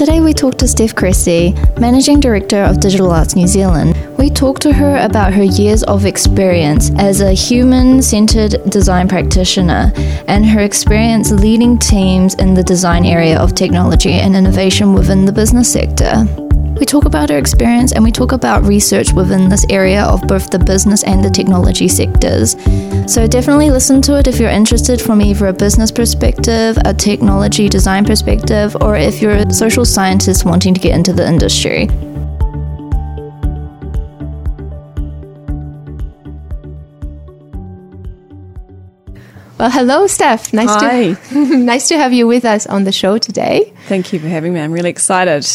Today we talked to Steph Creasy, Managing Director of Digital Arts New Zealand. We talked to her about her years of experience as a human centered design practitioner and her experience leading teams in the design area of technology and innovation within the business sector. We talk about her experience and we talk about research within this area of both the business and the technology sectors. So definitely listen to it if you're interested from either a business perspective, a technology design perspective, or if you're a social scientist wanting to get into the industry. Well, hello, Steph. Nice Hi. to nice to have you with us on the show today. Thank you for having me. I'm really excited.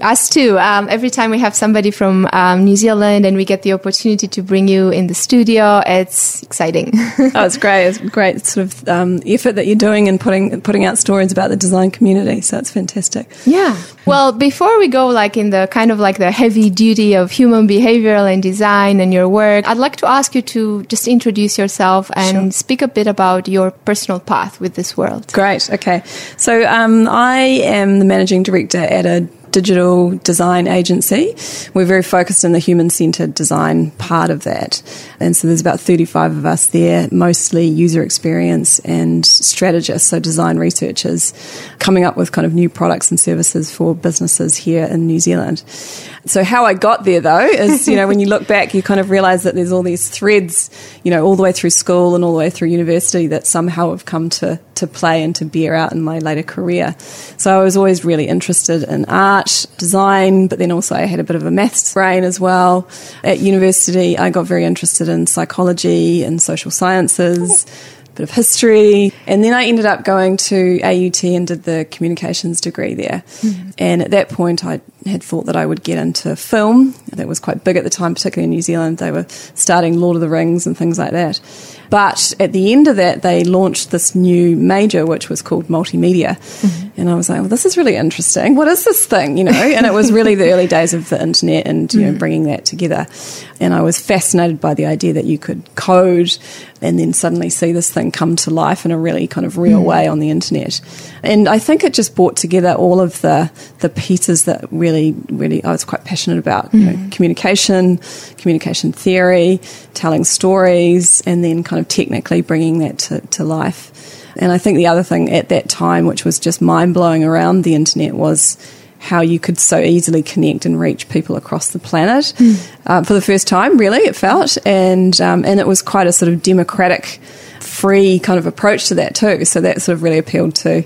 Us too. Um, every time we have somebody from um, New Zealand and we get the opportunity to bring you in the studio, it's exciting. oh, it's great. It's great sort of um, effort that you're doing and putting putting out stories about the design community. So it's fantastic. Yeah. Well, before we go like in the kind of like the heavy duty of human behavioral and design and your work, I'd like to ask you to just introduce yourself and sure. speak a bit about your personal path with this world. Great. Okay. So um, I am the managing director at a digital design agency. We're very focused on the human centered design part of that. And so there's about 35 of us there, mostly user experience and strategists, so design researchers, coming up with kind of new products and services for businesses here in New Zealand. So how I got there though is, you know, when you look back, you kind of realize that there's all these threads, you know, all the way through school and all the way through university that somehow have come to, to play and to bear out in my later career. So I was always really interested in art, design, but then also I had a bit of a maths brain as well. At university, I got very interested in psychology and social sciences a bit of history. And then I ended up going to AUT and did the communications degree there. Mm-hmm. And at that point, I had thought that I would get into film. That was quite big at the time, particularly in New Zealand. They were starting Lord of the Rings and things like that. But at the end of that, they launched this new major, which was called multimedia. Mm-hmm. And I was like, well, this is really interesting. What is this thing? You know, and it was really the early days of the internet and, you mm-hmm. know, mm. bringing that together. And I was fascinated by the idea that you could code and then suddenly see this thing come to life in a really kind of real mm. way on the internet. And I think it just brought together all of the, the pieces that really, really I was quite passionate about. Mm. You know, mm. communication, communication theory, telling stories, and then kind of technically bringing that to, to life. And I think the other thing at that time, which was just mind blowing around the internet, was how you could so easily connect and reach people across the planet mm. uh, for the first time. Really, it felt, and um, and it was quite a sort of democratic, free kind of approach to that too. So that sort of really appealed to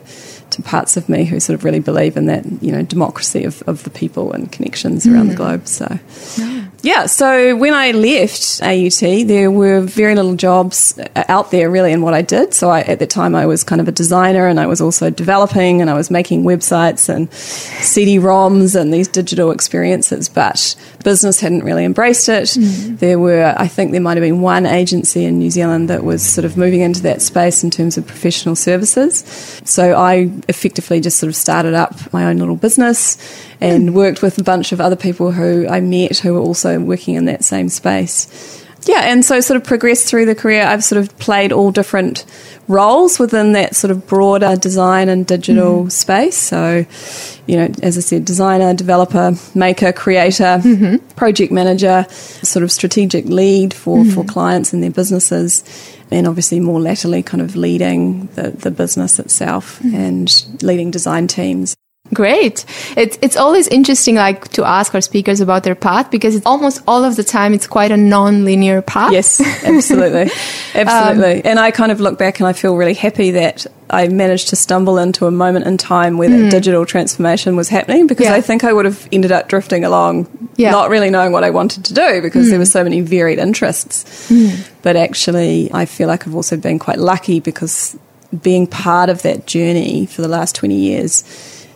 to parts of me who sort of really believe in that you know democracy of, of the people and connections mm. around the hmm. globe. So. Yeah. Yeah, so when I left AUT, there were very little jobs uh, out there really in what I did. So I, at the time, I was kind of a designer and I was also developing and I was making websites and CD-ROMs and these digital experiences, but business hadn't really embraced it. Mm. There were, I think there might have been one agency in New Zealand that was sort of moving into that space in terms of professional services. So I effectively just sort of started up my own little business and worked with a bunch of other people who I met who were also working in that same space. Yeah, and so sort of progressed through the career. I've sort of played all different roles within that sort of broader design and digital mm. space. So, you know, as I said, designer, developer, maker, creator, mm-hmm. project manager, sort of strategic lead for, mm-hmm. for clients and their businesses, and obviously more latterly kind of leading the, the business itself mm. and leading design teams. Great. It's it's always interesting like to ask our speakers about their path because it's almost all of the time it's quite a non-linear path. Yes, absolutely. absolutely. Um, and I kind of look back and I feel really happy that I managed to stumble into a moment in time where mm. that digital transformation was happening because yeah. I think I would have ended up drifting along yeah. not really knowing what I wanted to do because mm. there were so many varied interests. Mm. But actually I feel like I've also been quite lucky because being part of that journey for the last 20 years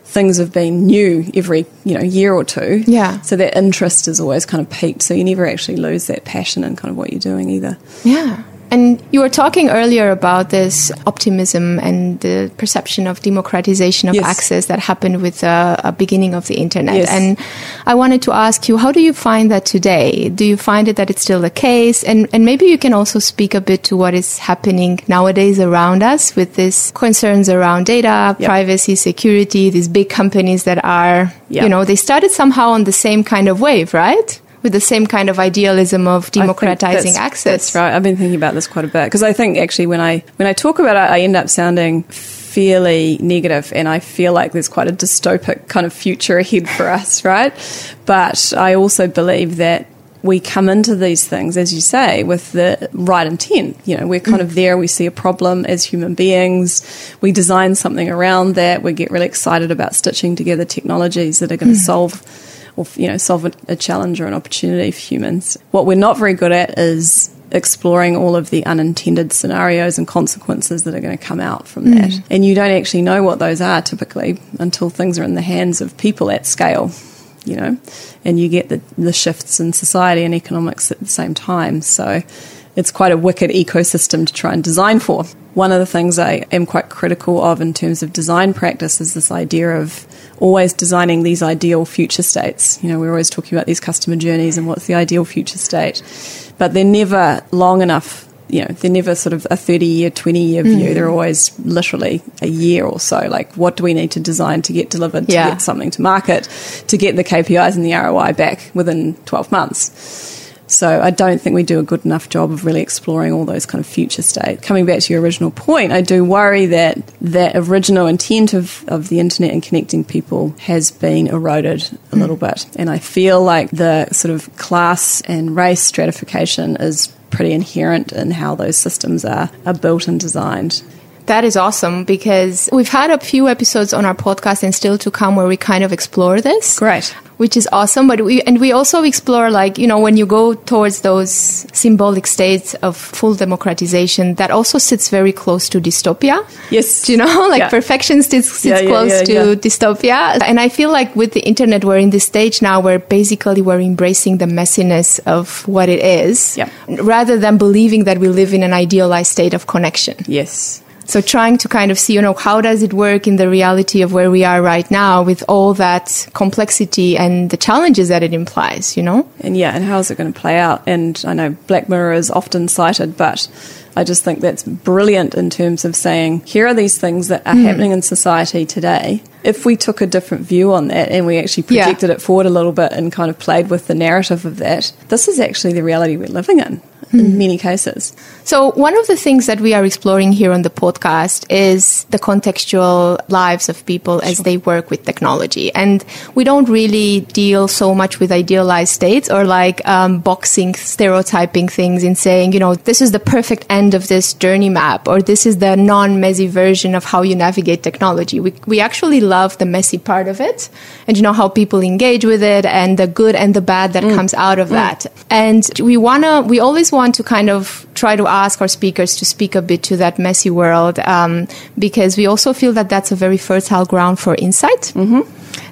things have been new every you know year or two. Yeah. So that interest is always kind of piqued. So you never actually lose that passion in kind of what you're doing either. Yeah. And you were talking earlier about this optimism and the perception of democratization of Yes. access that happened with the uh, beginning of the internet. Yes. And I wanted to ask you, how do you find that today? Do you find it that it's still the case? And, and maybe you can also speak a bit to what is happening nowadays around us with these concerns around data, Yep. privacy, security, these big companies that are, Yeah. you know, they started somehow on the same kind of wave, right? With the same kind of idealism of democratizing that's- access. That's right. I've been thinking about this quite a bit because I think actually when I when I talk about it, I end up sounding fairly negative, and I feel like there's quite a dystopic kind of future ahead for us, right? But I also believe that we come into these things, as you say, with the right intent. You know, we're kind of mm. there, we see a problem as human beings, we design something around that, we get really excited about stitching together technologies that are going to mm. solve or you know solve a, a challenge or an opportunity for humans. What we're not very good at is exploring all of the unintended scenarios and consequences that are going to come out from mm. that. And you don't actually know what those are typically until things are in the hands of people at scale, you know, and you get the, the shifts in society and economics at the same time. So it's quite a wicked ecosystem to try and design for. One of the things I am quite critical of in terms of design practice is this idea of always designing these ideal future states. You know, we're always talking about these customer journeys and what's the ideal future state, but they're never long enough. You know, they're never sort of a 30 year, 20 year mm. view. They're always literally a year or so. Like, what do we need to design to get delivered, to Yeah. get something to market, to get the KPIs and the ROI back within 12 months? So I don't think we do a good enough job of really exploring all those kind of future states. Coming back to your original point, I do worry that that original intent of, of the internet and connecting people has been eroded a hmm. little bit. And I feel like the sort of class and race stratification is pretty inherent in how those systems are, are built and designed. That is awesome because we've had a few episodes on our podcast and still to come where we kind of explore this. Great. Which is awesome. But we, and we also explore like, you know, when you go towards those symbolic states of full democratization, that also sits very close to dystopia. Yes. Do you know, like Yeah. perfection sits, sits Yeah, close yeah, to dystopia. And I feel like with the internet, we're in this stage now where basically we're embracing the messiness of what it is Yeah. rather than believing that we live in an idealized state of connection. Yes. So trying to kind of see, you know, how does it work in the reality of where we are right now with all that complexity and the challenges that it implies, you know? And yeah, and how is it going to play out? And I know Black Mirror is often cited, but I just think that's brilliant in terms of saying here are these things that are mm. happening in society today. If we took a different view on that and we actually Yeah. projected it forward a little bit and kind of played with the narrative of that, this is actually the reality we're living in in mm. many cases. So one of the things that we are exploring here on the podcast is the contextual lives of people as they work with technology. And we don't really deal so much with idealized states or like um, boxing, stereotyping things and saying, you know, this is the perfect end of this journey map or this is the non-messy version of how you navigate technology. We, we actually love the messy part of it and you know how people engage with it and the good and the bad that comes out of that. And we want to, we always want to kind of try to ask our speakers to speak a bit to that messy world um, because we also feel that that's a very fertile ground for insight. Mm-hmm.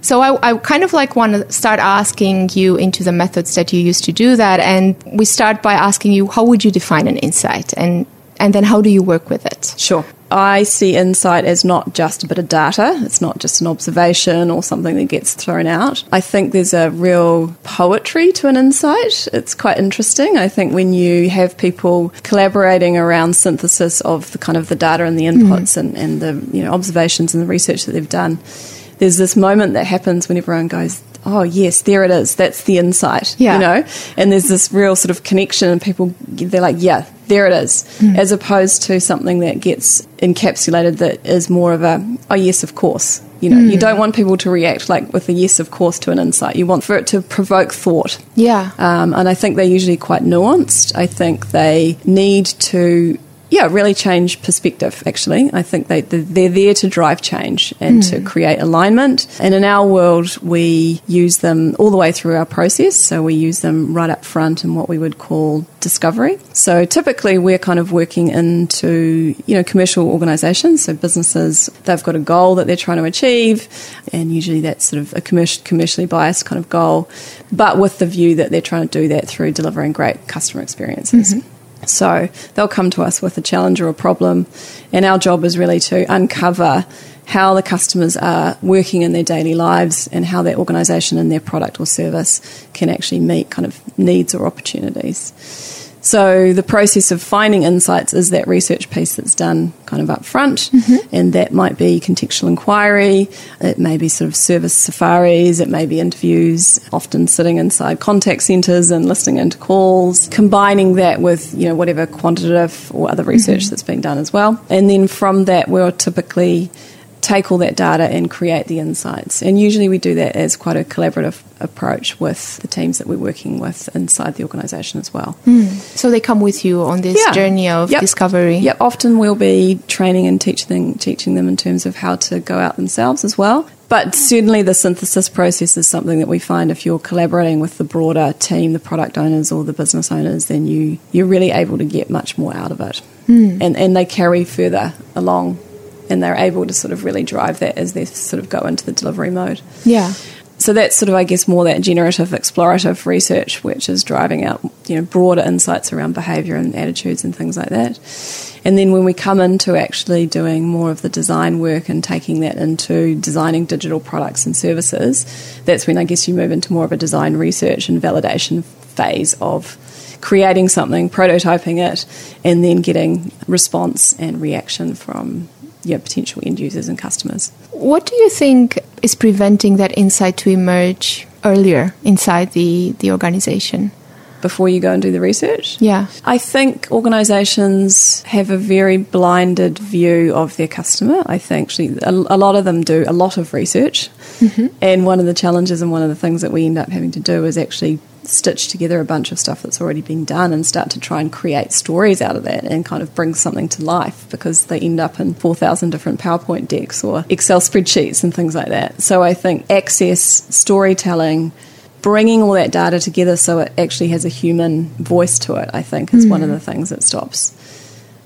So I, I kind of like want to start asking you into the methods that you use to do that, and we start by asking you how would you define an insight, and and then how do you work with it? Sure. I see insight as not just a bit of data, it's not just an observation or something that gets thrown out. I think there's a real poetry to an insight. It's quite interesting. I think when you have people collaborating around synthesis of the kind of the data and the inputs mm-hmm. and, and the you know observations and the research that they've done, there's this moment that happens when everyone goes, Oh yes, there it is. That's the insight. Yeah. You know? And there's this real sort of connection and people they're like, Yeah, there it is, as opposed to something that gets encapsulated that is more of a, oh, yes, of course. You know, you don't want people to react like with a yes, of course, to an insight. You want for it to provoke thought. Yeah. Um, and I think they're usually quite nuanced. I think they need to yeah, really change perspective, actually. I think they, they're there to drive change and mm. to create alignment. And in our world, we use them all the way through our process. So we use them right up front in what we would call discovery. So typically we're kind of working into, you know, commercial organizations. So businesses, they've got a goal that they're trying to achieve. And usually that's sort of a commercial, commercially biased kind of goal, but with the view that they're trying to do that through delivering great customer experiences. Mm-hmm. So they'll come to us with a challenge or a problem, and our job is really to uncover how the customers are working in their daily lives and how their organisation and their product or service can actually meet kind of needs or opportunities. So the process of finding insights is that research piece that's done kind of up front, mm-hmm. and that might be contextual inquiry, it may be sort of service safaris, it may be interviews, often sitting inside contact centres and listening into calls, combining that with you know whatever quantitative or other research mm-hmm. that's been done as well, and then from that we'll typically take all that data and create the insights. And usually we do that as quite a collaborative approach with the teams that we're working with inside the organisation as well. Mm. So they come with you on this yeah. journey of yep. discovery. Yep. Often we'll be training and teaching teaching them in terms of how to go out themselves as well. But certainly the synthesis process is something that we find if you're collaborating with the broader team, the product owners or the business owners, then you you're really able to get much more out of it. Mm. And and they carry further along and they're able to sort of really drive that as they sort of go into the delivery mode. Yeah. So that's sort of, I guess, more that generative, explorative research, which is driving out, you know, broader insights around behaviour and attitudes and things like that. And then when we come into actually doing more of the design work and taking that into designing digital products and services, that's when I guess you move into more of a design research and validation phase of creating something, prototyping it, and then getting response and reaction from yeah, potential end users and customers. What do you think is preventing that insight to emerge earlier inside the, the organization? Before you go and do the research? Yeah. I think organizations have a very blinded view of their customer. I think actually a, a lot of them do a lot of research. Mm-hmm. And one of the challenges and one of the things that we end up having to do is actually stitch together a bunch of stuff that's already been done and start to try and create stories out of that and kind of bring something to life because they end up in 4,000 different PowerPoint decks or Excel spreadsheets and things like that. So I think access, storytelling, bringing all that data together so it actually has a human voice to it, I think, is mm. one of the things that stops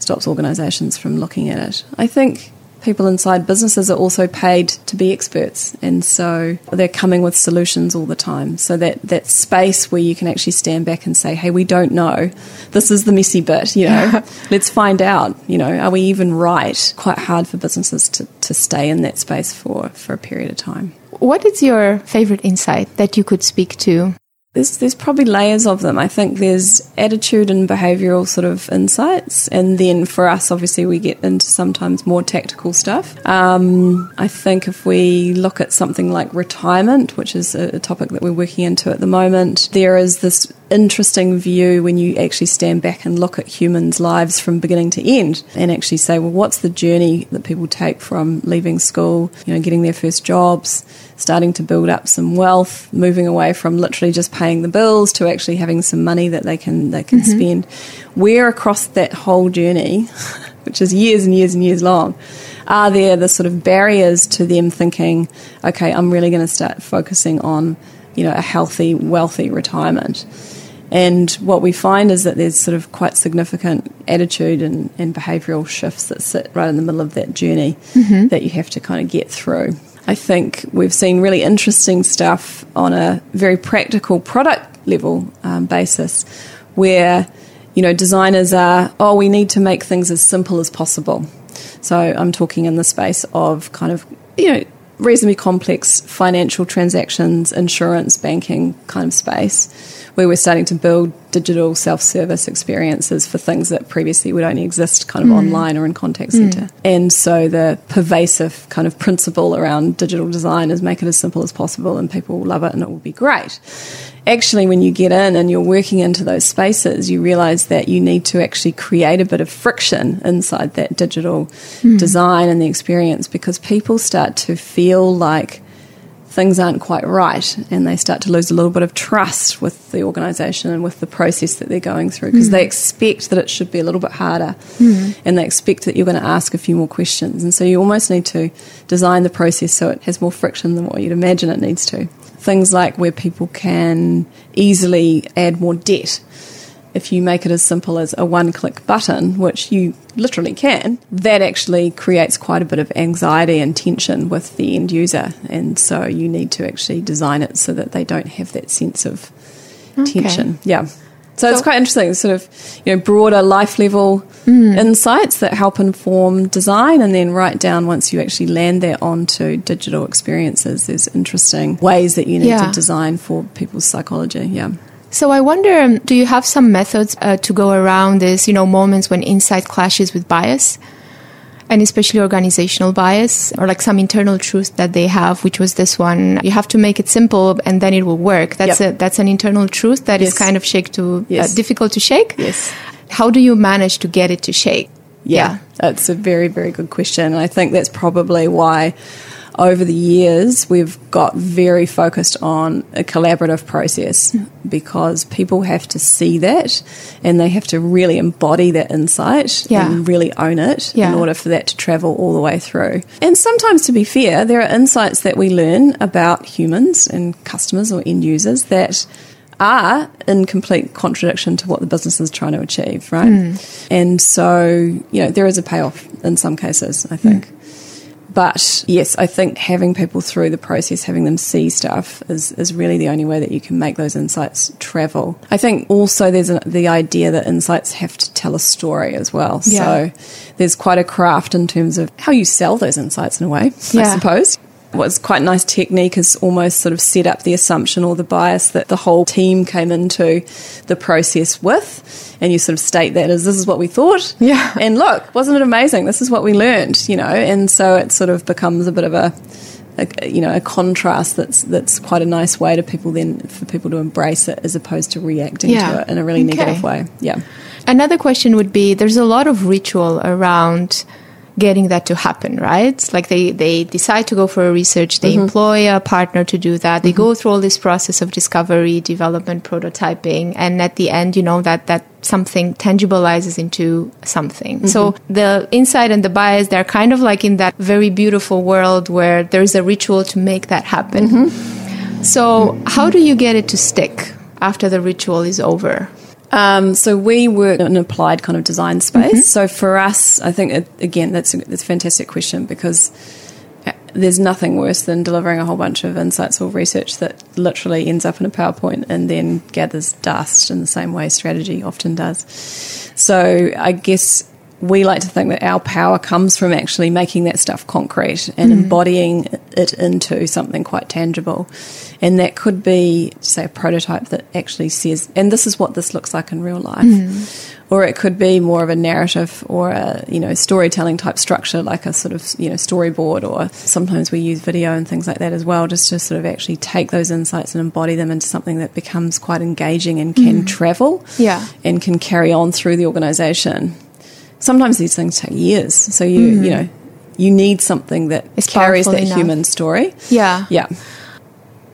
stops organisations from looking at it. I think people inside businesses are also paid to be experts and so they're coming with solutions all the time. So that that space where you can actually stand back and say hey we don't know. This is the messy bit you know. Let's find out you know are we even right? Quite hard for businesses to, to stay in that space for for a period of time. What is your favorite insight that you could speak to there's there's probably layers of them. I think there's attitude and behavioural sort of insights, and then for us, obviously, we get into sometimes more tactical stuff. Um, I think if we look at something like retirement, which is a, a topic that we're working into at the moment, there is this interesting view when you actually stand back and look at humans' lives from beginning to end and actually say, well, what's the journey that people take from leaving school, you know, getting their first jobs, starting to build up some wealth, moving away from literally just paying the bills to actually having some money that they can they can mm-hmm. spend. Where across that whole journey, which is years and years and years long, are there the sort of barriers to them thinking, okay, I'm really going to start focusing on, you know, a healthy, wealthy retirement. And what we find is that there's sort of quite significant attitude and, and behavioural shifts that sit right in the middle of that journey mm-hmm. that you have to kind of get through. I think we've seen really interesting stuff on a very practical product level um, basis where, you know, designers are, oh, we need to make things as simple as possible. So I'm talking in the space of kind of, you know, reasonably complex financial transactions, insurance, banking kind of space where we're starting to build digital self-service experiences for things that previously would only exist kind of mm. online or in contact center. Mm. And so the pervasive kind of principle around digital design is make it as simple as possible and people will love it and it will be great. Actually, when you get in and you're working into those spaces, you realize that you need to actually create a bit of friction inside that digital mm. design and the experience because people start to feel like things aren't quite right and they start to lose a little bit of trust with the organisation and with the process that they're going through because mm. they expect that it should be a little bit harder mm. and they expect that you're going to ask a few more questions. And so you almost need to design the process so it has more friction than what you'd imagine it needs to. Things like where people can easily add more debt if you make it as simple as a one click button, which you literally can, that actually creates quite a bit of anxiety and tension with the end user. And so you need to actually design it so that they don't have that sense of okay. tension. Yeah. So, so, it's quite interesting, sort of, you know, broader life level mm. insights that help inform design, and then right down once you actually land that onto digital experiences. There's interesting ways that you need yeah. to design for people's psychology. Yeah. So I wonder, um, do you have some methods uh, to go around this, you know, moments when insight clashes with bias? And especially organizational bias or like some internal truth that they have, which was this one. You have to make it simple and then it will work. That's yep. a, that's an internal truth that yes. is kind of shake to, uh, yes. uh, difficult to shake. Yes. How do you manage to get it to shake? Yeah, yeah, that's a very, very good question. And I think that's probably why over the years, we've got very focused on a collaborative process because people have to see that and they have to really embody that insight yeah. and really own it yeah. in order for that to travel all the way through. And sometimes, to be fair, there are insights that we learn about humans and customers or end users that are in complete contradiction to what the business is trying to achieve, right? Mm. And so, you know, there is a payoff in some cases, I think. Mm. But yes, I think having people through the process, having them see stuff, is, is really the only way that you can make those insights travel. I think also there's a, the idea that insights have to tell a story as well. Yeah. So there's quite a craft in terms of how you sell those insights in a way, yeah. I suppose what's quite a nice technique is almost sort of set up the assumption or the bias that the whole team came into the process with. And you sort of state that as this is what we thought. Yeah. And look wasn't it amazing? This is what we learned you know? And so it sort of becomes a bit of a, a you know a contrast that's that's quite a nice way to people then for people to embrace it as opposed to reacting yeah. to it in a really okay. negative way. Yeah. Another question would be there's a lot of ritual around getting that to happen, right? Like they, they decide to go for a research, they mm-hmm. employ a partner to do that, they mm-hmm. go through all this process of discovery, development, prototyping, and at the end, you know, that, that something tangibilizes into something. Mm-hmm. So the insight and the bias, they're kind of like in that very beautiful world where there's a ritual to make that happen. Mm-hmm. So how do you get it to stick after the ritual is over? Um, so we work in an applied kind of design space. Mm-hmm. So for us, I think it, again that's a, that's a fantastic question because uh, there's nothing worse than delivering a whole bunch of insights or research that literally ends up in a PowerPoint and then gathers dust in the same way strategy often does. So I guess we like to think that our power comes from actually making that stuff concrete and mm. embodying it into something quite tangible. And that could be, say, a prototype that actually says, and this is what this looks like in real life. Mm. Or it could be more of a narrative or a, you know, storytelling type structure, like a sort of, you know, storyboard, or sometimes we use video and things like that as well, just to sort of actually take those insights and embody them into something that becomes quite engaging and can mm. travel yeah. and can carry on through the organization sometimes these things take years. So you mm-hmm. you know you need something that it's carries that enough. human story. Yeah, yeah.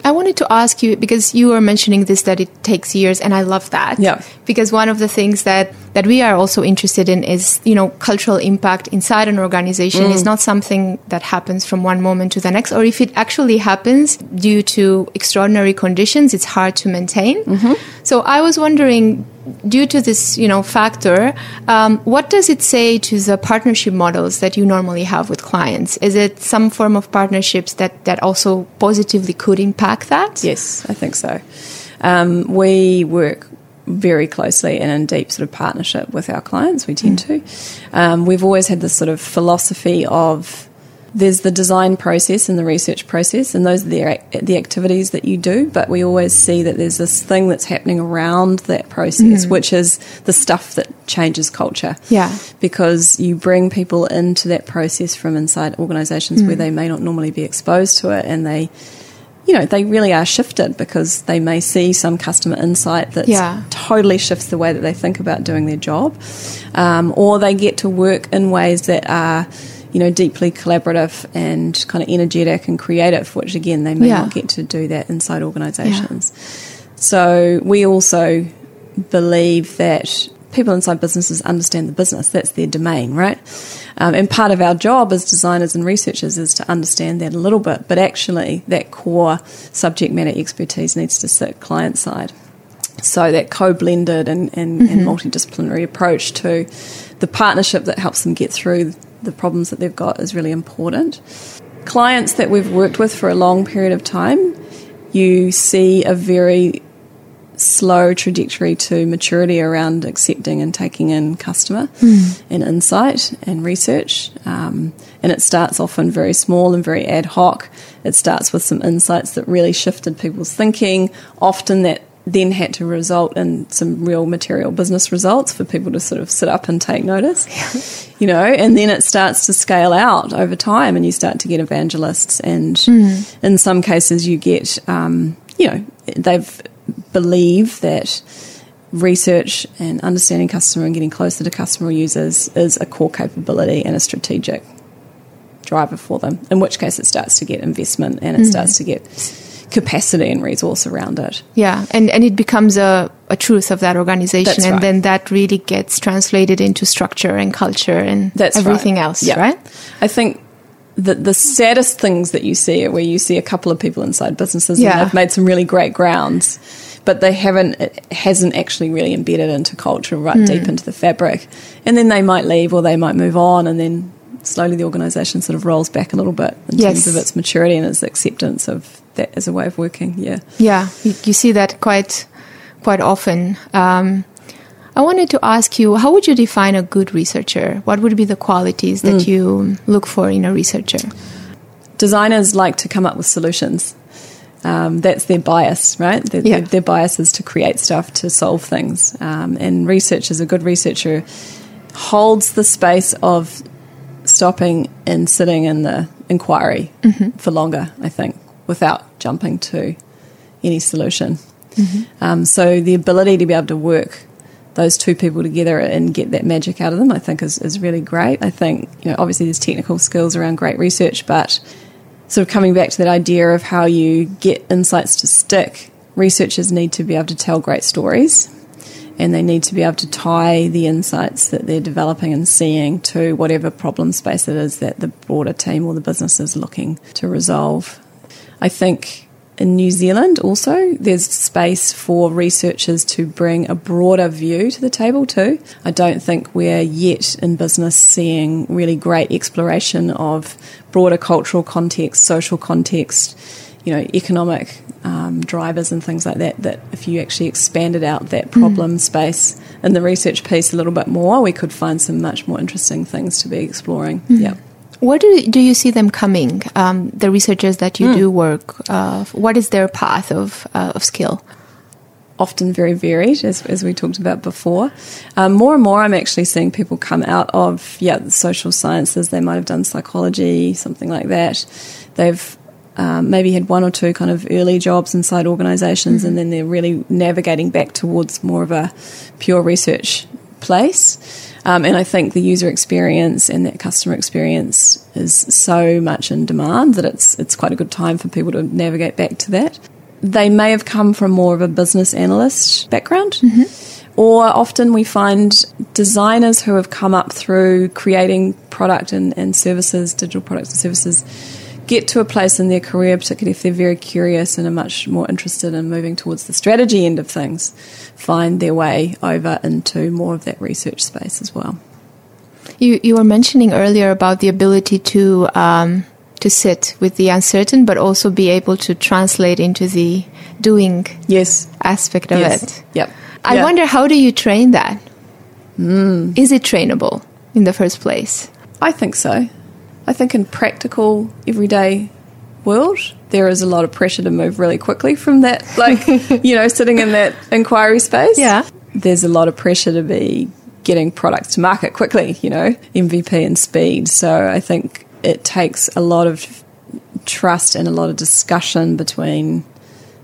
I wanted to ask you because you were mentioning this that it takes years, and I love that. Yeah. Because one of the things that that we are also interested in is you know cultural impact inside an organization mm. is not something that happens from one moment to the next, or if it actually happens due to extraordinary conditions, it's hard to maintain. Mm-hmm. So I was wondering, due to this you know factor um, what does it say to the partnership models that you normally have with clients? Is it some form of partnerships that that also positively could impact that? Yes i think so. Um, we work very closely and in deep sort of partnership with our clients we tend mm. to. Um, we've always had this sort of philosophy of there's the design process and the research process, and those are the, the activities that you do. But we always see that there's this thing that's happening around that process, mm. which is the stuff that changes culture. Yeah. Because you bring people into that process from inside organizations mm. where they may not normally be exposed to it, and they you know, they really are shifted because they may see some customer insight that yeah. totally shifts the way that they think about doing their job. Um, or they get to work in ways that are you know, deeply collaborative and kind of energetic and creative, which again, they may Yeah. not get to do that inside organizations. So we also believe that people inside businesses understand the business. That's their domain, right? Um, and part of our job as designers and researchers is to understand that a little bit, but actually, that core subject matter expertise needs to sit client side. So that co-blended and, and, and multidisciplinary approach to the partnership that helps them get through the problems that they've got is really important. Clients that we've worked with for a long period of time, you see a very slow trajectory to maturity around accepting and taking in customer and insight and research. Um, and it starts often very small and very ad hoc. It starts with some insights that really shifted people's thinking. Often that then had to result in some real material business results for people to sort of sit up and take notice, you know, and then it starts to scale out over time and you start to get evangelists and in some cases you get, um, you know, they've believe that research and understanding customer and getting closer to customer users is a core capability and a strategic driver for them, in which case it starts to get investment and it starts to get capacity and resource around it. Yeah, and, and it becomes a, a truth of that organization, That's and right. then that really gets translated into structure and culture and That's everything right. else, Yeah. right? I think the the saddest things that you see are where you see a couple of people inside businesses Yeah. and they've made some really great grounds, but they haven't it hasn't actually really embedded into culture right Hmm. deep into the fabric, and then they might leave or they might move on, and then slowly the organisation sort of rolls back a little bit in Yes. terms of its maturity and its acceptance of that as a way of working. Yeah. Yeah, you, you see that quite quite often. Um, I wanted to ask you, how would you define a good researcher? What would be the qualities that Mm. you look for in a researcher? designers like to come up with solutions. Um, that's their bias, right? Their, Yeah. their, their bias is to create stuff to solve things. Um, and researchers, a good researcher, holds the space of stopping and sitting in the inquiry for longer, I think, without jumping to any solution. Um, so the ability to be able to work those two people together and get that magic out of them, I think, is, is really great. I think, you know, obviously there's technical skills around great research, but sort of coming back to that idea of how you get insights to stick, researchers need to be able to tell great stories and they need to be able to tie the insights that they're developing and seeing to whatever problem space it is that the broader team or the business is looking to resolve. I think in New Zealand also there's space for researchers to bring a broader view to the table too. I don't think we're yet in business seeing really great exploration of broader cultural context, social context, you know, economic um, drivers and things like that. That if you actually expanded out that problem space in the research piece a little bit more, we could find some much more interesting things to be exploring. Yeah. Where do, do you see them coming? Um, the researchers that you do work, uh, what is their path of, uh, of skill? often very varied, as, as we talked about before. Um, more and more, I'm actually seeing people come out of yeah the social sciences. They might have done psychology, something like that. They've um, maybe had one or two kind of early jobs inside organisations, and then they're really navigating back towards more of a pure research place. Um, and I think the user experience and that customer experience is so much in demand that it's it's quite a good time for people to navigate back to that they may have come from more of a business analyst background. Or often we find designers who have come up through creating product and, and services, digital products and services, get to a place in their career, particularly if they're very curious and are much more interested in moving towards the strategy end of things, find their way over into more of that research space as well. You, you were mentioning earlier about the ability to um, to sit with the uncertain, but also be able to translate into the doing Yes. aspect of yes. it. Yep. I Yeah. wonder how do you train that? Is it trainable in the first place? I think so. I think in practical, everyday world, there is a lot of pressure to move really quickly from that, like, you know, sitting in that inquiry space. Yeah. There's a lot of pressure to be getting products to market quickly, you know, MVP and speed. So I think it takes a lot of trust and a lot of discussion between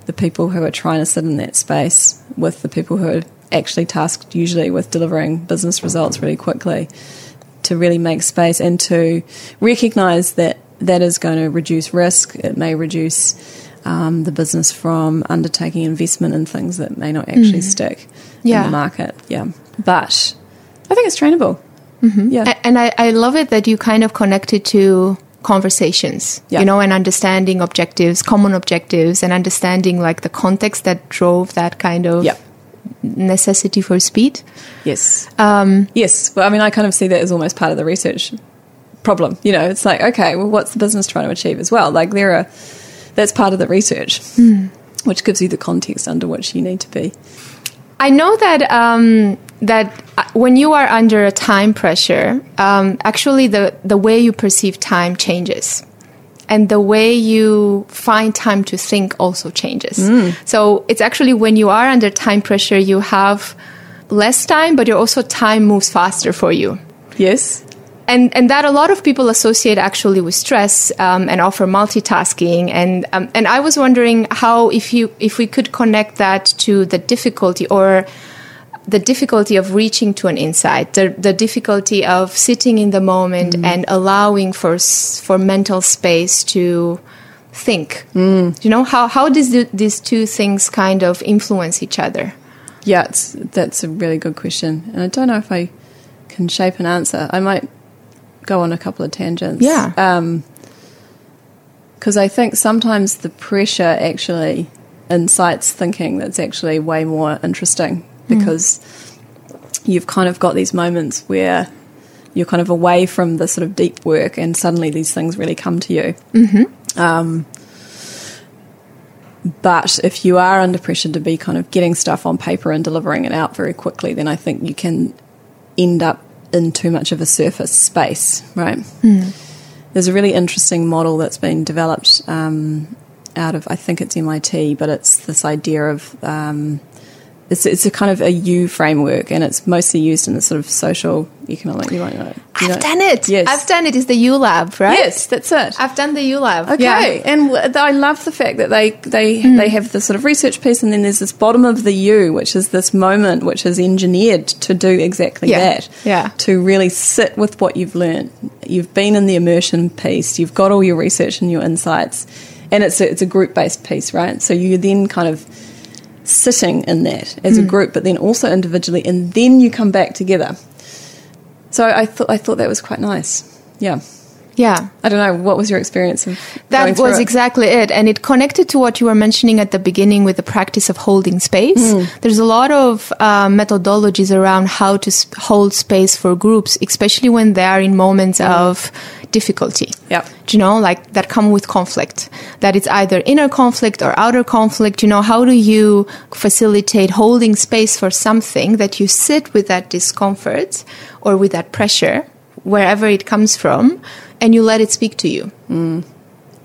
the people who are trying to sit in that space with the people who are actually tasked usually with delivering business results really quickly to really make space and to recognize that that is going to reduce risk. It may reduce um, the business from undertaking investment in things that may not actually stick Yeah. in the market. Yeah, but I think it's trainable. Yeah, And I, I love it that you kind of connected to conversations, Yeah. you know, and understanding objectives, common objectives, and understanding like the context that drove that kind of yeah. Necessity for speed. Yes. Um, yes. Well, I mean, I kind of see that as almost part of the research problem. You know, it's like, okay, well, what's the business trying to achieve as well? Like, there are, that's part of the research, which gives you the context under which you need to be. I know that um, that uh, when you are under a time pressure, um, actually the the way you perceive time changes, and the way you find time to think also changes. So it's actually when you are under time pressure, you have less time, but you're also time moves faster for you. Yes. and and that a lot of people associate actually with stress um, and offer multitasking and um, and I was wondering how if you if we could connect that to the difficulty or the difficulty of reaching to an insight the the difficulty of sitting in the moment mm. and allowing for for mental space to think mm. you know how how does the, these two things kind of influence each other Yeah, it's, that's a really good question. And I don't know if I can shape an answer. I might go on a couple of tangents. Yeah. Um, because I think sometimes the pressure actually incites thinking that's actually way more interesting because you've kind of got these moments where you're kind of away from the sort of deep work and suddenly these things really come to you. Um, but if you are under pressure to be kind of getting stuff on paper and delivering it out very quickly, then I think you can end up in too much of a surface space, right? There's a really interesting model that's been developed um, out of, I think it's MIT, but it's this idea of um, it's, it's a kind of a U framework, and it's mostly used in the sort of social economic. You might know. you I've done it Yes. I've done it it's the U lab right Yes, that's it. I've done the U lab Okay, yeah. and I love the fact that they they they mm. have the sort of research piece, and then there's this bottom of the U, which is this moment which is engineered to do exactly Yeah, that. yeah. To really sit with what you've learned. You've been in the immersion piece. You've got all your research and your insights, and it's a, it's a group based piece, right? So you then kind of sitting in that as Hmm. a group, but then also individually, and then you come back together. So I thought I thought that was quite nice. Yeah. Yeah I don't know. What was your experience of That was it? exactly it. And it connected to what you were mentioning at the beginning with the practice of holding space. Hmm. There's a lot of uh, methodologies around how to s- hold space for groups, especially when they are in moments of difficulty. Do you know, like that come with conflict, that it's either inner conflict or outer conflict. You know, how do you facilitate holding space for something that you sit with that discomfort or with that pressure, wherever it comes from, and you let it speak to you? Mm.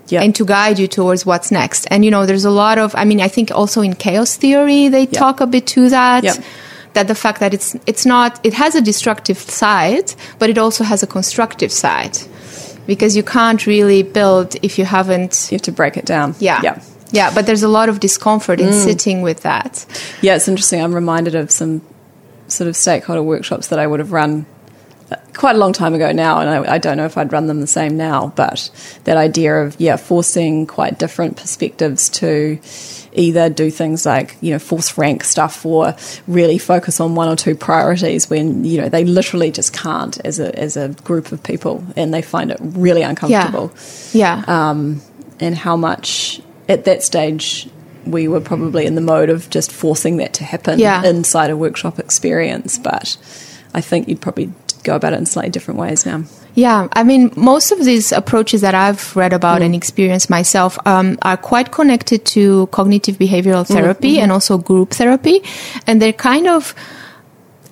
Yeah. and to guide you towards what's next. And you know, there's a lot of I mean, I think also in chaos theory they talk a bit to that. Yep. That the fact that it's it's not it has a destructive side, but it also has a constructive side. Because you can't really build if you haven't you have to break it down. yeah. Yeah. Yeah, but there's a lot of discomfort in mm. sitting with that. Yeah, it's interesting. I'm reminded of some sort of stakeholder workshops that I would have run quite a long time ago now, and I, I don't know if I'd run them the same now, but that idea of, yeah, forcing quite different perspectives to either do things like, you know, force rank stuff or really focus on one or two priorities when, you know, they literally just can't as a, as a group of people and they find it really uncomfortable. Yeah. um, and how much at that stage we were probably in the mode of just forcing that to happen Yeah. inside a workshop experience. But I think you'd probably go about it in slightly different ways now. Yeah, I mean, most of these approaches that I've read about and mm. experienced myself um, are quite connected to cognitive behavioral mm. therapy mm-hmm. and also group therapy, and they're kind of.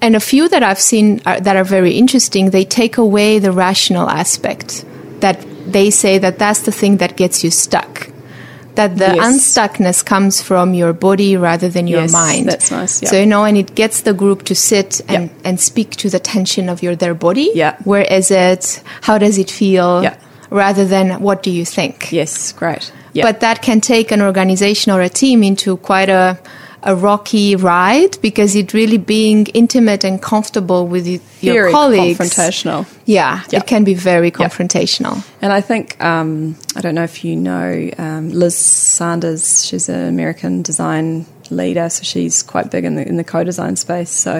And a few that I've seen are, that are very interesting, they take away the rational aspect. That they say that that's the thing that gets you stuck. That the Yes. unstuckness comes from your body rather than your Yes, mind. that's nice, yeah. So you know, and it gets the group to sit and, Yeah. and speak to the tension of your their body. Yeah. Where is it? How does it feel? Yeah. Rather than what do you think? Yes, great. Yeah. But that can take an organization or a team into quite a a rocky ride because it really being intimate and comfortable with your Very colleagues. confrontational. Yeah, Yeah. it can be very confrontational. And I think um, I don't know if you know um, Liz Sanders. She's an American design leader, so she's quite big in the in the co-design space. So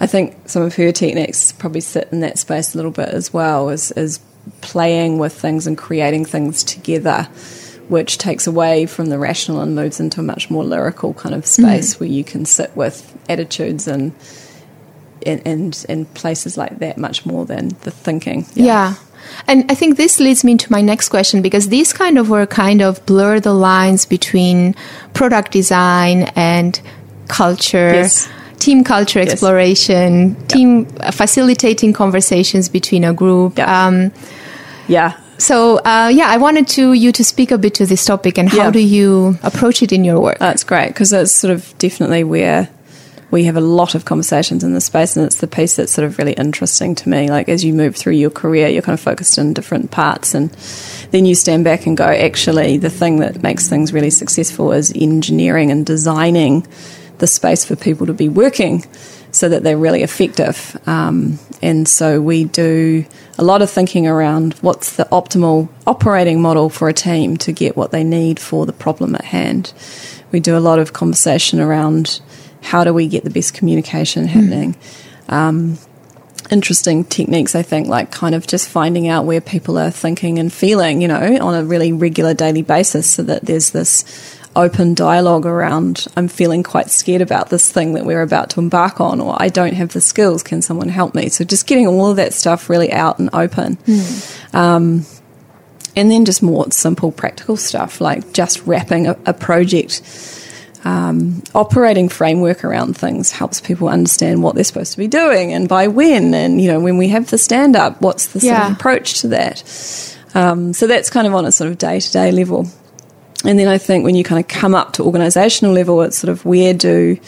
I think some of her techniques probably sit in that space a little bit as well, as is playing with things and creating things together. Which takes away from the rational and moves into a much more lyrical kind of space where you can sit with attitudes and and and, and places like that much more than the thinking. Yeah. And I think this leads me to my next question because these kind of were kind of blur the lines between product design and culture, Yes. team culture Yes. exploration, team facilitating conversations between a group. Yeah. Um, Yeah, so uh, yeah, I wanted to you to speak a bit to this topic and how Yeah. do you approach it in your work? That's great because that's sort of definitely where we have a lot of conversations in this space, and it's the piece that's sort of really interesting to me. Like as you move through your career, you're kind of focused in different parts, and then you stand back and go, actually, the thing that makes things really successful is engineering and designing the space for people to be working so that they're really effective. Um, and so we do a lot of thinking around what's the optimal operating model for a team to get what they need for the problem at hand. We do a lot of conversation around how do we get the best communication happening. Um, interesting techniques, I think, like kind of just finding out where people are thinking and feeling, you know, on a really regular daily basis so that there's this open dialogue around I'm feeling quite scared about this thing that we're about to embark on, or I don't have the skills, can someone help me? So just getting all of that stuff really out and open. Um, and then just more simple practical stuff like just wrapping a, a project um, operating framework around things helps people understand what they're supposed to be doing and by when and you know when we have the stand up what's the sort of approach to that um, so that's kind of on a sort of day to day level and then I think when you kind of come up to organizational level it's sort of where do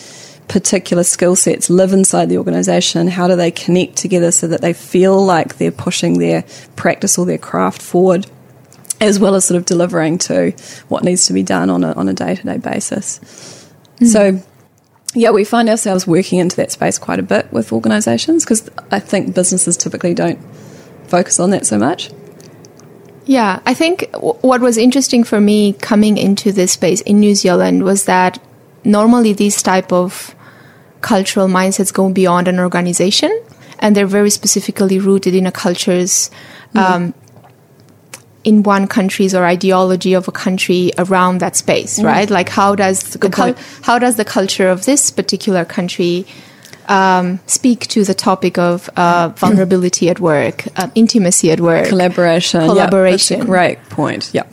particular skill sets live inside the organization how do they connect together so that they feel like they're pushing their practice or their craft forward as well as sort of delivering to what needs to be done on a on a day to day basis. Mm. So, yeah, we find ourselves working into that space quite a bit with organisations because I think businesses typically don't focus on that so much. Yeah, I think w- what was interesting for me coming into this space in New Zealand was that normally these type of cultural mindsets go beyond an organization and they're very specifically rooted in a culture's um, in one country's or ideology of a country around that space, right? Like how does the cul- how does the culture of this particular country um, speak to the topic of uh, vulnerability at work, um, intimacy at work, Collaboration, Collaboration. A great point. Yeah,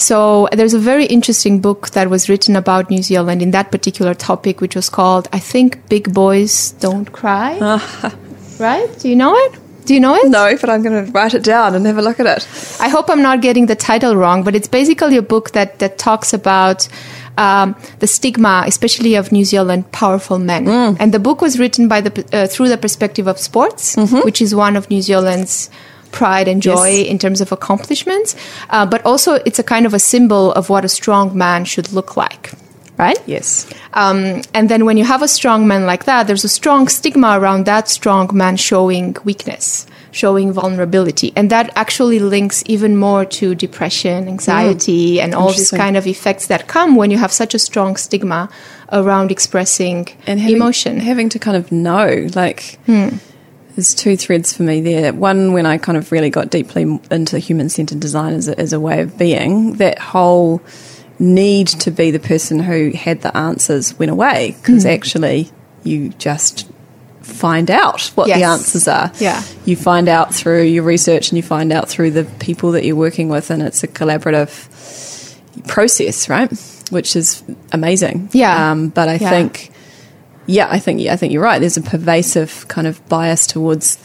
so there's a very interesting book that was written about New Zealand in that particular topic, which was called, I think, "Big Boys Don't Cry." right? Do you know it? Do you know it? no, but I'm going to write it down and have a look at it. I hope I'm not getting the title wrong, but it's basically a book that that talks about um, the stigma, especially of New Zealand powerful men. And the book was written by the uh, through the perspective of sports, which is one of New Zealand's pride and joy Yes. in terms of accomplishments. Uh, but also, it's a kind of a symbol of what a strong man should look like. Right? Yes, Um, and then when you have a strong man like that, there's a strong stigma around that strong man showing weakness, showing vulnerability. And that actually links even more to depression, anxiety, hmm. and all these kind of effects that come when you have such a strong stigma around expressing and having, emotion. having to kind of know like hmm. there's two threads for me there. One when i kind of really got deeply into human-centered design as a, as a way of being that whole need to be the person who had the answers went away because hmm. actually you just find out what the answers are Yeah. you find out through your research and you find out through the people that you're working with and it's a collaborative process right which is amazing Yeah. um, but i Yeah. think yeah, I think yeah, I think you're right. There's a pervasive kind of bias towards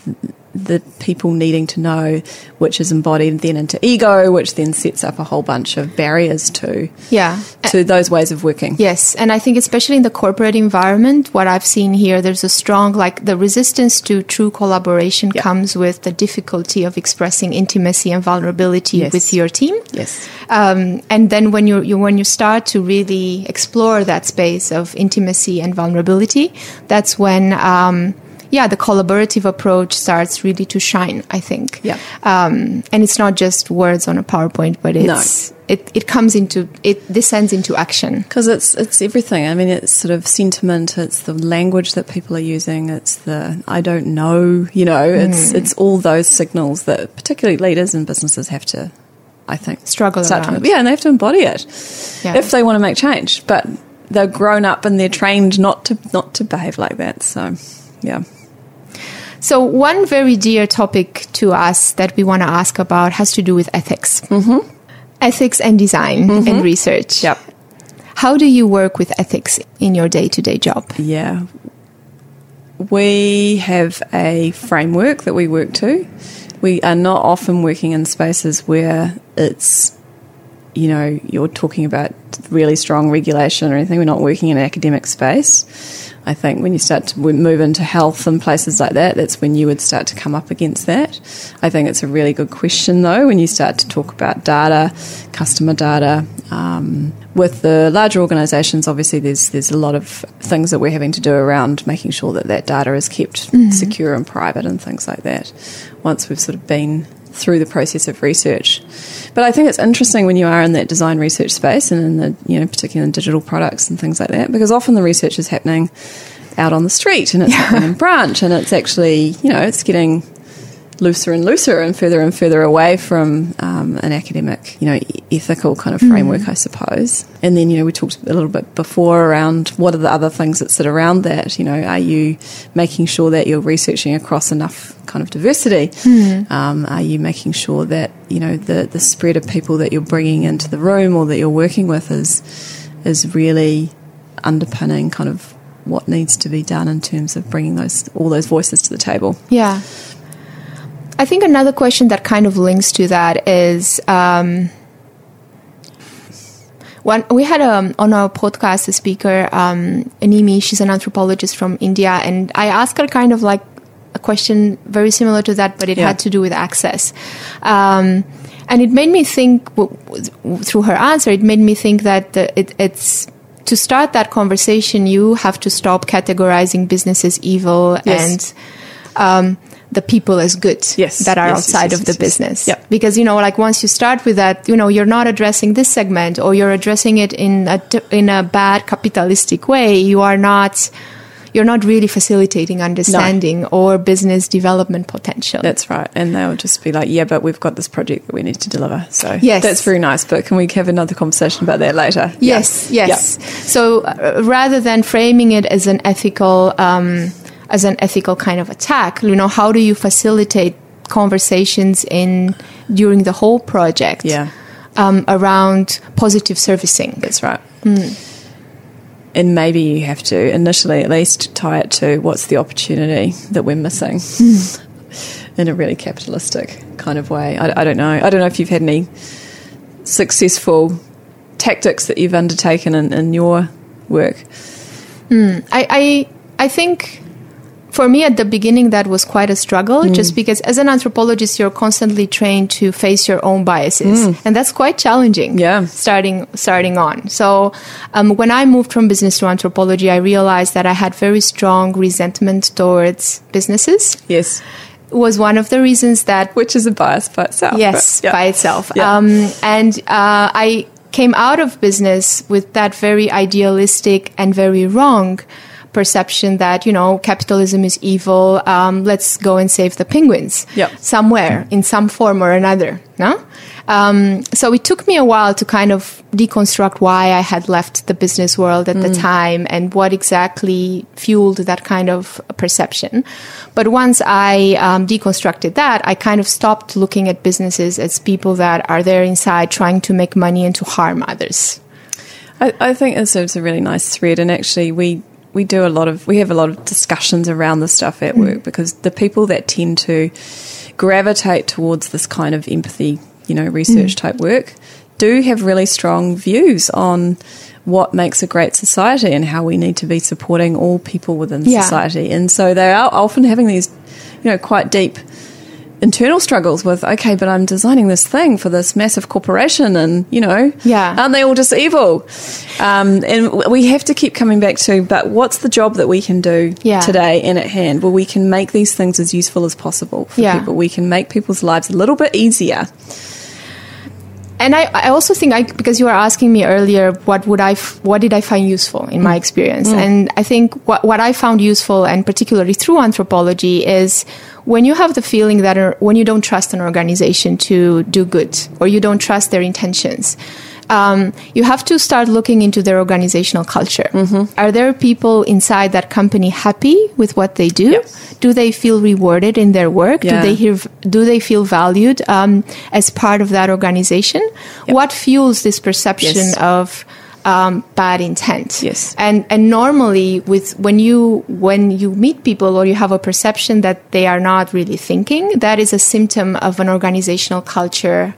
the people needing to know, which is embodied then into ego, which then sets up a whole bunch of barriers to Yeah. to those ways of working. Yes, and I think especially in the corporate environment, what I've seen here, there's a strong like the resistance to true collaboration Yeah. comes with the difficulty of expressing intimacy and vulnerability Yes. with your team. Yes. Um, and then when you, you when you start to really explore that space of intimacy and vulnerability, that's when um, yeah the collaborative approach starts really to shine. I think. Yeah. Um, and it's not just words on a PowerPoint, but No. it's it, it comes into it descends into action. Because it's it's everything. I mean, it's sort of sentiment. It's the language that people are using. It's the I don't know. You know, it's it's all those signals that particularly leaders and businesses have to, I think, Struggle start around. To, yeah, and they have to embody it Yeah. if they want to make change. But they're grown up and they're trained not to not to behave like that. So, yeah. So, one very dear topic to us that we want to ask about has to do with ethics. Mm-hmm. Ethics and design and research. Yep. How do you work with ethics in your day to day job? Yeah. We have a framework that we work to. We are not often working in spaces where it's, you know, you're talking about really strong regulation or anything. We're not working in an academic space. I think when you start to move into health and places like that, that's when you would start to come up against that. I think it's a really good question, though, when you start to talk about data, customer data. Um, with the larger organisations, obviously, there's there's a lot of things that we're having to do around making sure that that data is kept secure and private and things like that. Once we've sort of been through the process of research. But I think it's interesting when you are in that design research space and in the, you know, particularly in digital products and things like that, because often the research is happening out on the street and it's happening in branch and it's actually, you know, it's getting looser and looser and further and further away from um, an academic, you know, ethical kind of framework, I suppose. And then, you know, we talked a little bit before around what are the other things that sit around that. You know, are you making sure that you're researching across enough kind of diversity? Um, are you making sure that you know the the spread of people that you're bringing into the room or that you're working with is is really underpinning kind of what needs to be done in terms of bringing those all those voices to the table. Yeah. I think another question that kind of links to that is um, when we had um, on our podcast a speaker, um, Animi, she's an anthropologist from India, and I asked her kind of like a question very similar to that, but it Yeah. had to do with access. Um, and it made me think, w- w- through her answer, it made me think that the, it, it's to start that conversation, you have to stop categorizing business as evil Yes. and um, the people as good Yes, that are yes, outside yes, of the business. Because, you know, like once you start with that, you know, you're not addressing this segment or you're addressing it in a, in a bad capitalistic way. You are not, you're not really facilitating understanding or business development potential. That's right. And they'll just be like, yeah, but we've got this project that we need to deliver. So Yes. that's very nice. But can we have another conversation about that later? Yes, Yeah. yes. So uh, rather than framing it as an ethical, um, as an ethical kind of attack, you know, how do you facilitate conversations in during the whole project? Yeah. Um, around positive servicing. That's right. And maybe you have to initially at least tie it to what's the opportunity that we're missing in a really capitalistic kind of way. I, I don't know. I don't know if you've had any successful tactics that you've undertaken in, in your work. I, I, I think for me at the beginning that was quite a struggle Mm. just because as an anthropologist you're constantly trained to face your own biases and that's quite challenging Mm. Yeah. starting starting on so um, when i moved from business to anthropology i realized that i had very strong resentment towards businesses Yes. it was one of the reasons that Which is a bias by itself. yes but, yeah. by itself Yeah. um, and uh, i came out of business with that very idealistic and very wrong perception that you know capitalism is evil um, let's go and save the penguins Yep. somewhere in some form or another no um, so it took me a while to kind of deconstruct why I had left the business world at the time and what exactly fueled that kind of perception. But once I um, deconstructed that, I kind of stopped looking at businesses as people that are there inside trying to make money and to harm others. I, I think it serves a really nice thread, and actually, we we do a lot of we have a lot of discussions around this stuff at work mm. because the people that tend to gravitate towards this kind of empathy, you know, research mm. type work do have really strong views on what makes a great society and how we need to be supporting all people within Yeah. society. And so they are often having these, you know, quite deep internal struggles with okay but i'm designing this thing for this massive corporation and you know Yeah. aren't they all just evil um, and we have to keep coming back to but what's the job that we can do Yeah. today and at hand where we can make these things as useful as possible for Yeah. people we can make people's lives a little bit easier And I, I also think I because you were asking me earlier what would I f- what did I find useful in my mm. experience? Mm. And I think what what I found useful and particularly through anthropology is when you have the feeling that or when you don't trust an organization to do good or you don't trust their intentions um, you have to start looking into their organizational culture. Are there people inside that company happy with what they do? Do they feel rewarded in their work? Yeah. Do they hear, do they feel valued um, as part of that organization? What fuels this perception Yes. of um, bad intent? Yes. and and normally with when you when you meet people or you have a perception that they are not really thinking, that is a symptom of an organizational culture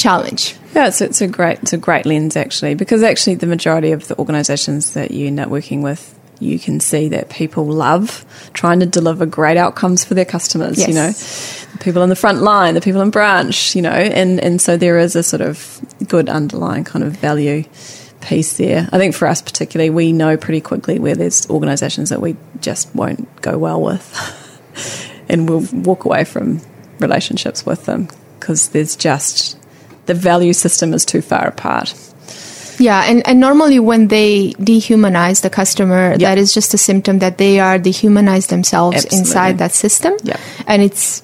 challenge. Yeah, it's, it's a great it's a great lens actually because actually the majority of the organisations that you end up working with, you can see that people love trying to deliver great outcomes for their customers. You know, the people on the front line, the people in branch. You know, and and so there is a sort of good underlying kind of value piece there. I think for us particularly, we know pretty quickly where there's organisations that we just won't go well with, and we'll walk away from relationships with them because there's just the value system is too far apart. Yeah, and, and normally when they dehumanize the customer, that is just a symptom that they are dehumanized themselves Absolutely. inside that system. Yeah. And it's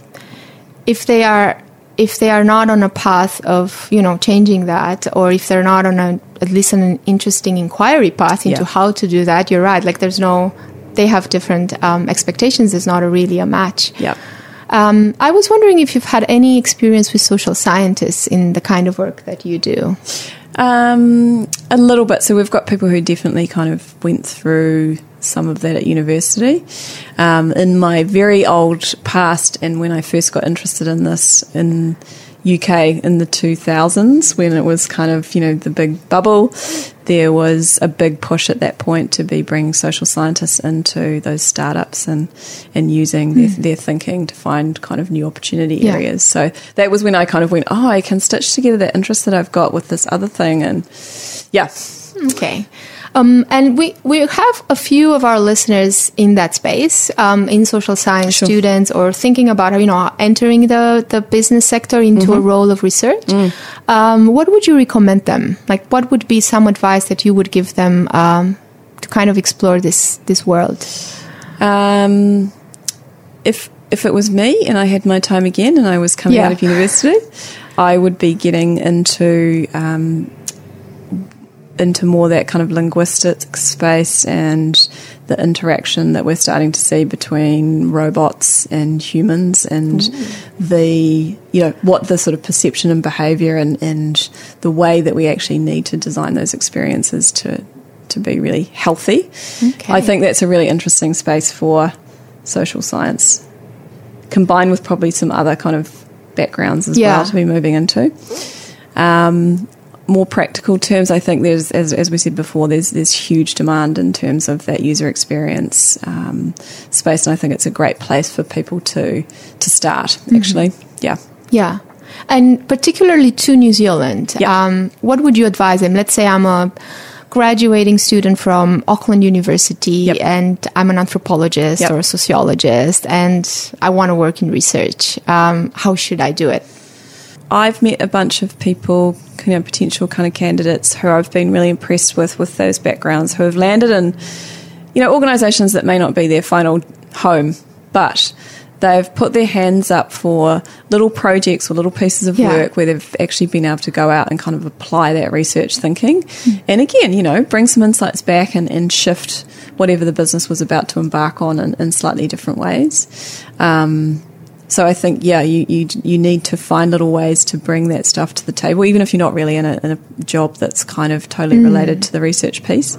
if they are if they are not on a path of you know changing that, or if they're not on a at least an interesting inquiry path into Yeah. how to do that, you're right. Like there's no they have different um, expectations. It's not a really a match. Yeah. Um, I was wondering if you've had any experience with social scientists in the kind of work that you do. Um, a little bit. So we've got people who definitely kind of went through some of that at university. Um, in my very old past, and when I first got interested in this in UK in the 2000s, when it was kind of you know the big bubble, there was a big push at that point to be bringing social scientists into those startups and and using their, hmm. their thinking to find kind of new opportunity Yeah. areas. So that was when I kind of went, oh, I can stitch together that interest that I've got with this other thing, and yeah, Okay. Um, and we, we have a few of our listeners in that space, um, in social science Sure. students or thinking about, you know, entering the, the business sector into a role of research. Um, what would you recommend them? Like, what would be some advice that you would give them um, to kind of explore this, this world? Um, if if it was me and I had my time again and I was coming Yeah. out of university, I would be getting into um, into more that kind of linguistic space and the interaction that we're starting to see between robots and humans and the you know what the sort of perception and behavior and, and the way that we actually need to design those experiences to to be really healthy. Okay. I think that's a really interesting space for social science combined with probably some other kind of backgrounds as Yeah. well to be moving into. Um, more practical terms, I think there's, as, as we said before, there's there's huge demand in terms of that user experience um, space, and I think it's a great place for people to to start. Mm-hmm. Actually, yeah. Yeah. And particularly to New Zealand, Yeah. um, what would you advise them? Let's say I'm a graduating student from Auckland University Yep. and I'm an anthropologist Yep. or a sociologist and I want to work in research. Um, how should I do it? I've met a bunch of people, you know, potential kind of candidates who I've been really impressed with with those backgrounds who have landed in, you know, organisations that may not be their final home, but they've put their hands up for little projects or little pieces of Yeah. work where they've actually been able to go out and kind of apply that research thinking. And again, you know, bring some insights back and, and shift whatever the business was about to embark on in, in slightly different ways. Um, So I think, yeah, you, you you need to find little ways to bring that stuff to the table, even if you're not really in a, in a job that's kind of totally mm. related to the research piece.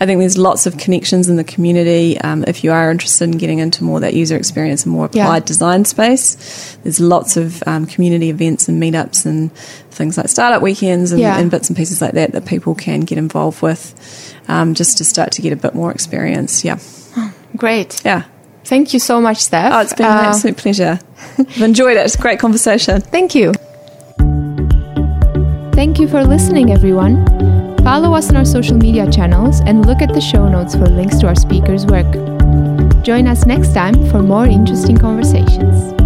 I think there's lots of connections in the community. Um, if you are interested in getting into more that user experience and more applied yeah. design space, there's lots of um, community events and meetups and things like startup weekends and, yeah. and, bits and pieces like that that people can get involved with um, just to start to get a bit more experience. Yeah. Great. Yeah. Thank you so much, Steph. Oh, it's been uh, an absolute pleasure. I've enjoyed it. It's a great conversation. Thank you. Thank you for listening, everyone. Follow us on our social media channels and look at the show notes for links to our speakers' work. Join us next time for more interesting conversations.